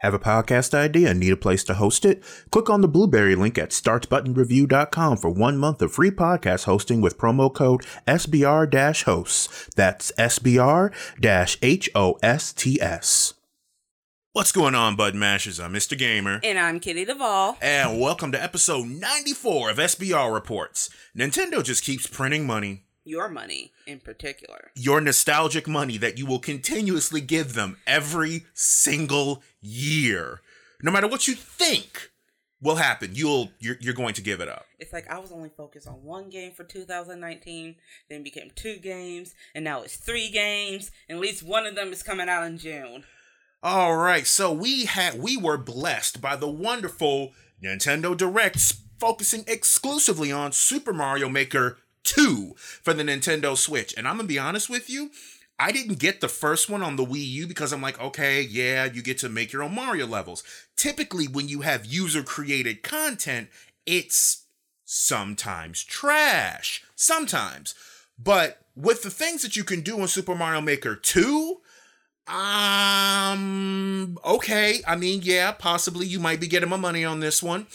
Have a podcast idea and need a place to host it? Click on the Blueberry link at startbuttonreview.com for one month of free podcast hosting with promo code SBR-hosts. That's SBR-H-O-S-T-S. What's going on, Bud Mashers? I'm Mr. Gamer. And I'm Kitty Duvall. And welcome to episode 94 of SBR Reports. Nintendo just keeps printing money. Your money in particular. Your nostalgic money that you will continuously give them every single year. No matter what you think will happen, you'll you're, you're going to give it up. It's like I was only focused on one game for 2019, then became two games, and now it's three games, and at least one of them is coming out in June. All right, so we had we were blessed by the wonderful Nintendo Directs focusing exclusively on Super Mario Maker 2 for the Nintendo Switch. And I'm going to be honest with you, I didn't get the first one on the Wii U because I'm like, okay, yeah, you get to make your own Mario levels. Typically, when you have user created content, it's sometimes trash. Sometimes. But with the things that you can do in Super Mario Maker 2, um, okay. I mean, yeah, possibly you might be getting my money on this one.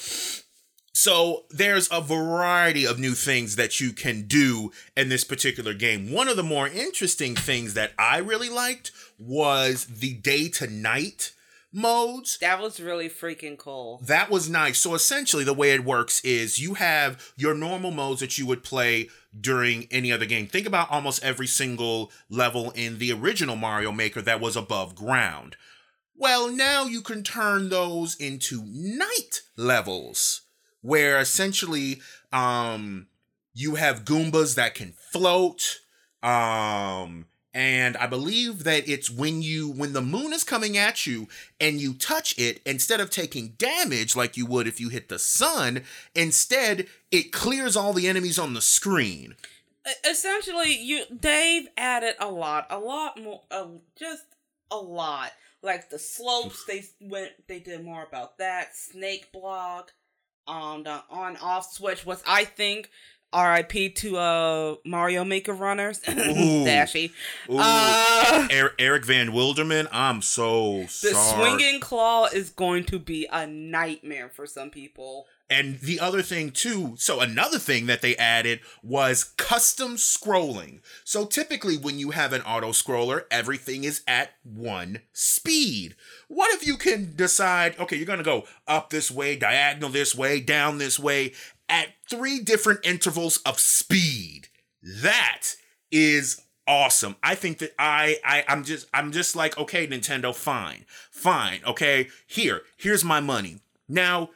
So there's a variety of new things that you can do in this particular game. One of the more interesting things that I really liked was the day to night modes. That was really freaking cool. That was nice. So essentially the way it works is you have your normal modes that you would play during any other game. Think about almost every single level in the original Mario Maker that was above ground. Well, now you can turn those into night levels where essentially um you have Goombas that can float. Um and I believe that it's when you when the moon is coming at you and you touch it, instead of taking damage like you would if you hit the sun, instead it clears all the enemies on the screen. Essentially, you Dave added a lot, a lot more, uh, just a lot. Like the slopes, they went, they did more about that. Snake block, um, the on off switch was I think R.I.P. to uh Mario Maker runners, Dashy. Uh, Eric, Eric Van Wilderman, I'm so the sorry. swinging claw is going to be a nightmare for some people. And the other thing too, so another thing that they added was custom scrolling. So typically when you have an auto scroller, everything is at one speed. What if you can decide, okay, you're going to go up this way, diagonal this way, down this way at three different intervals of speed? That is awesome. I think that I I I'm just I'm just like, okay, Nintendo, fine. Fine. Okay, here. Here's my money. Now,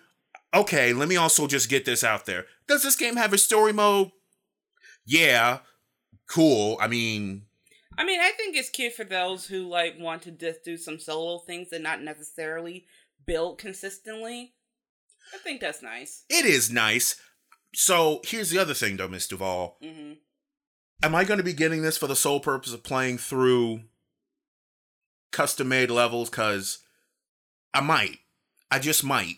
okay, let me also just get this out there. Does this game have a story mode? Yeah, cool. I mean, I mean, I think it's cute for those who like want to just do some solo things and not necessarily build consistently. I think that's nice. It is nice. So here's the other thing, though, Miss Duval. Mm-hmm. Am I going to be getting this for the sole purpose of playing through custom made levels? Because I might. I just might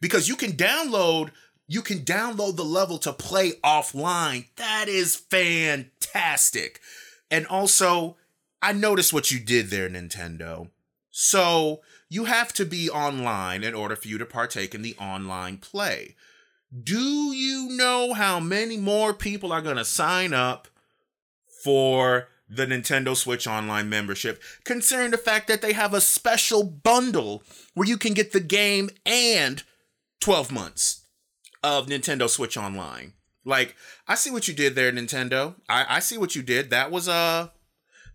because you can download you can download the level to play offline. That is fantastic. And also, I noticed what you did there, Nintendo. So, you have to be online in order for you to partake in the online play. Do you know how many more people are going to sign up for the Nintendo Switch Online membership, considering the fact that they have a special bundle where you can get the game and 12 months of Nintendo Switch Online. Like, I see what you did there, Nintendo. I, I see what you did. That was uh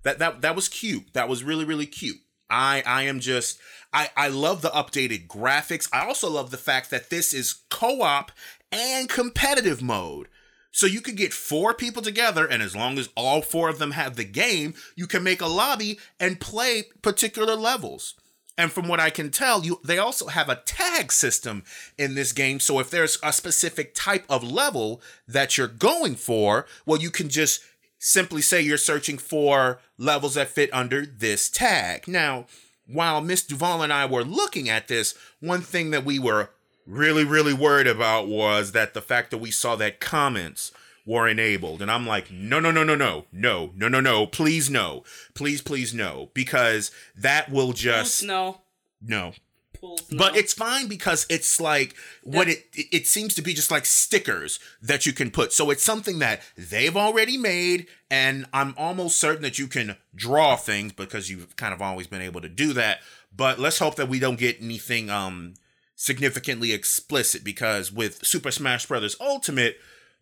that that that was cute. That was really, really cute. I I am just I, I love the updated graphics. I also love the fact that this is co-op and competitive mode. So you could get four people together, and as long as all four of them have the game, you can make a lobby and play particular levels. And from what I can tell, you they also have a tag system in this game. So if there's a specific type of level that you're going for, well, you can just simply say you're searching for levels that fit under this tag. Now, while Miss Duval and I were looking at this, one thing that we were really, really worried about was that the fact that we saw that comments were enabled. And I'm like, no, no, no, no, no, no, no, no, no, please no. Please, please no. Because that will just no. No. Pulls. But it's fine because it's like what it it it seems to be just like stickers that you can put. So it's something that they've already made and I'm almost certain that you can draw things because you've kind of always been able to do that. But let's hope that we don't get anything um significantly explicit because with Super Smash Bros Ultimate,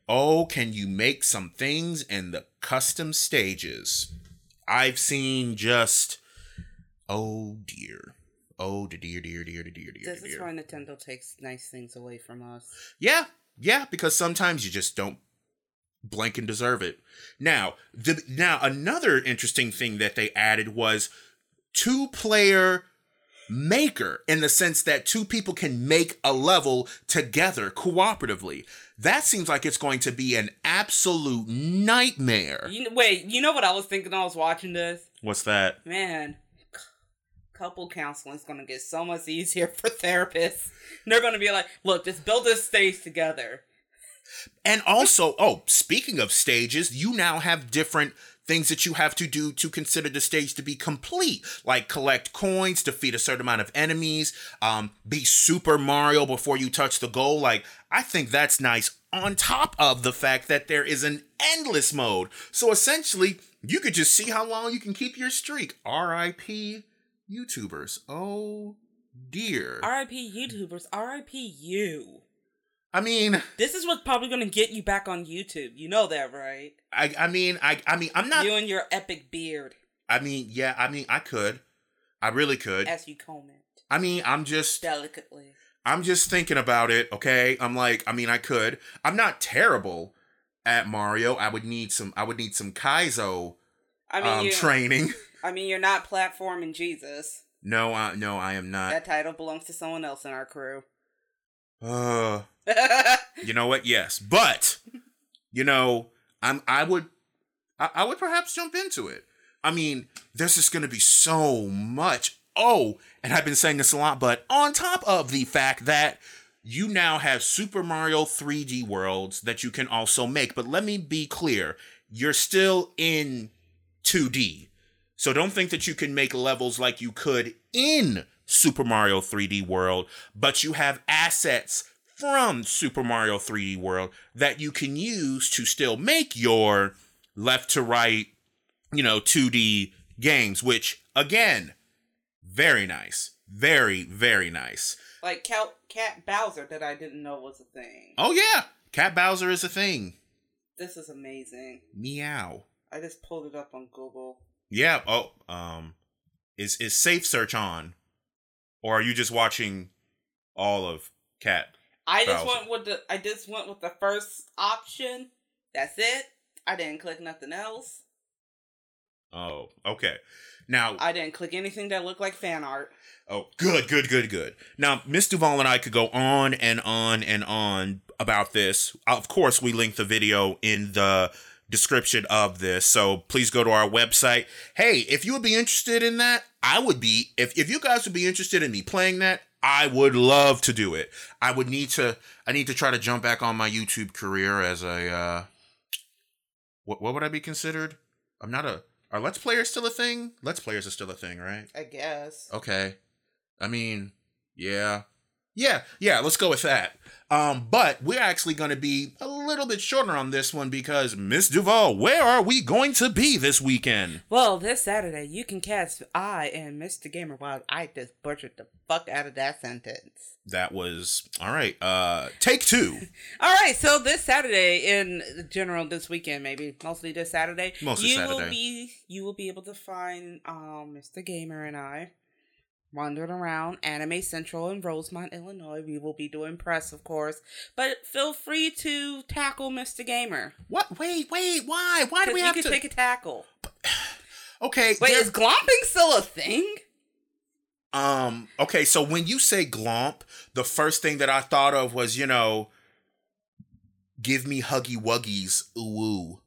oh, can you make some things in the custom stages? I've seen just oh dear. Oh dear, dear, dear, dear, dear, this dear. is why Nintendo takes nice things away from us. Yeah, yeah, because sometimes you just don't blank and deserve it. Now, the now another interesting thing that they added was two player maker in the sense that two people can make a level together cooperatively. That seems like it's going to be an absolute nightmare. You wait, you know what I was thinking? when I was watching this. What's that? Man, couple counseling is going to get so much easier for therapists. They're going to be like, look, just build this stage together. And also, oh, speaking of stages, you now have different things that you have to do to consider the stage to be complete, like collect coins, defeat a certain amount of enemies, um, be Super Mario before you touch the goal. Like, I think that's nice. On top of the fact that there is an endless mode, so essentially, you could just see how long you can keep your streak. R.I.P. YouTubers. Oh dear. RIP YouTubers, RIP you. I mean, This is what's probably going to get you back on YouTube. You know that, right? I, I mean, I, I mean, I'm not. you and your epic beard, I mean, yeah, I mean, I could. I really could. as you comb it I mean, I'm just delicately. I'm just thinking about it, okay? I'm like, I mean, I could. I'm not terrible at Mario. I would need some I would need some Kaizo I mean, um you, training. I mean, you're not platforming Jesus. No, I no, I am not. That title belongs to someone else in our crew. Uh, you know what? Yes. But you know, I'm I would I, I would perhaps jump into it. I mean, there's just gonna be so much. Oh, and I've been saying this a lot, but on top of the fact that you now have Super Mario 3D worlds that you can also make. But let me be clear, you're still in 2D. So don't think that you can make levels like you could in Super Mario 3D World, but you have assets from Super Mario 3D World that you can use to still make your left to right, you know, 2D games, which again, very nice. Very, very nice. like Cat, Cat Bowser that I didn't know was a thing. Oh yeah, Cat Bowser is a thing. This is amazing. Meow. I just pulled it up on Google. Yeah. Oh, um, is is safe search on, or are you just watching all of Cat? I just went with the I just went with the first option. That's it. I didn't click nothing else. Oh, okay. Now, I didn't click anything that looked like fan art. oh, good, good, good, good. Now, Miss Duval and I could go on and on and on about this. Of course, we link the video in the description of this, so please go to our website. Hey, if you would be interested in that, I would be. If if you guys would be interested in me playing that, I would love to do it. I would need to. I need to try to jump back on my YouTube career as a. uh What what would I be considered? I'm not a. Are Let's Players still a thing? Let's Players are still a thing, right? I guess. Okay. I mean, yeah. Yeah, yeah, let's go with that. Um, but we're actually going to be a little bit shorter on this one because Miss Duval, where are we going to be this weekend? Well, this Saturday you can catch I and Mr. Gamer Wild. I just butchered the fuck out of that sentence. That was all right. Uh, take two. All right, so this Saturday, in general, this weekend, maybe mostly this Saturday, Mostly you Saturday. will be you will be able to find um Mr. Gamer and I wandering around Anime Central in Rosemont, Illinois. We will be doing press, of course, but feel free to tackle Mr. Gamer. What? Wait, wait. Why? Why do we have to? take a tackle. okay. Wait, there- is glomping still a thing? Um, okay, so when you say glomp, the first thing that I thought of was, you know, give me huggy wuggies, ooh ooh.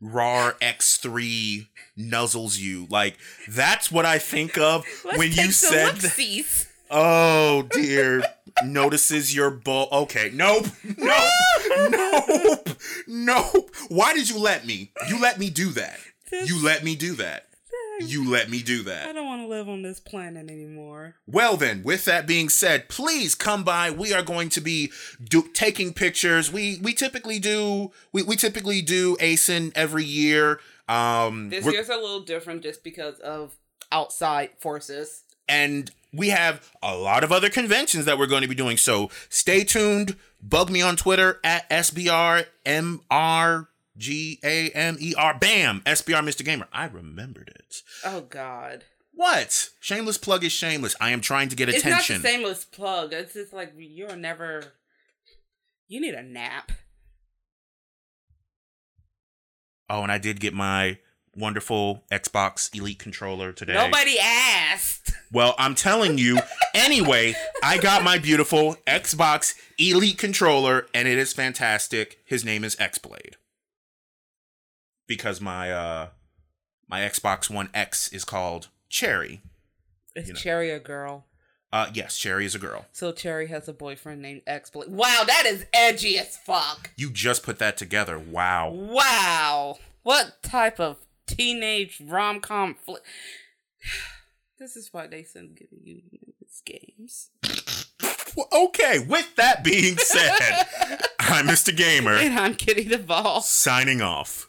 RAR X3 nuzzles you. Like, that's what I think of when you said. look-sees. Oh dear. Notices your bull. Okay, nope. Nope. nope. Nope. Why did you let me? You let me do that. You let me do that. You let me do that. I don't want to live on this planet anymore. Well, then, with that being said, please come by. We are going to be do- taking pictures. We we typically do we, we typically do ACEN every year. Um, This year's a little different just because of outside forces. and we have a lot of other conventions that we're going to be doing. So stay tuned. Bug me on Twitter at SBRMRGAMER. Bam! SBR Mr. Gamer. I remembered it. Oh God. What? Shameless plug is shameless. I am trying to get attention. It's not same plug. It's just like you're never. You need a nap. Oh, and I did get my wonderful Xbox Elite controller today. Nobody asked. Well, I'm telling you. anyway, I got my beautiful Xbox Elite controller, and it is fantastic. His name is Xblade. Because my uh my Xbox One X is called Cherry. Is You know. Cherry a girl? Uh yes, Cherry is a girl. So Cherry has a boyfriend named X. Wow, that is edgy as fuck. You just put that together. Wow. Wow. What type of teenage rom com flick? This is why they send giving you these games. Well, okay, with that being said, I'm Mr. Gamer And I'm Kitty Duvall. signing off.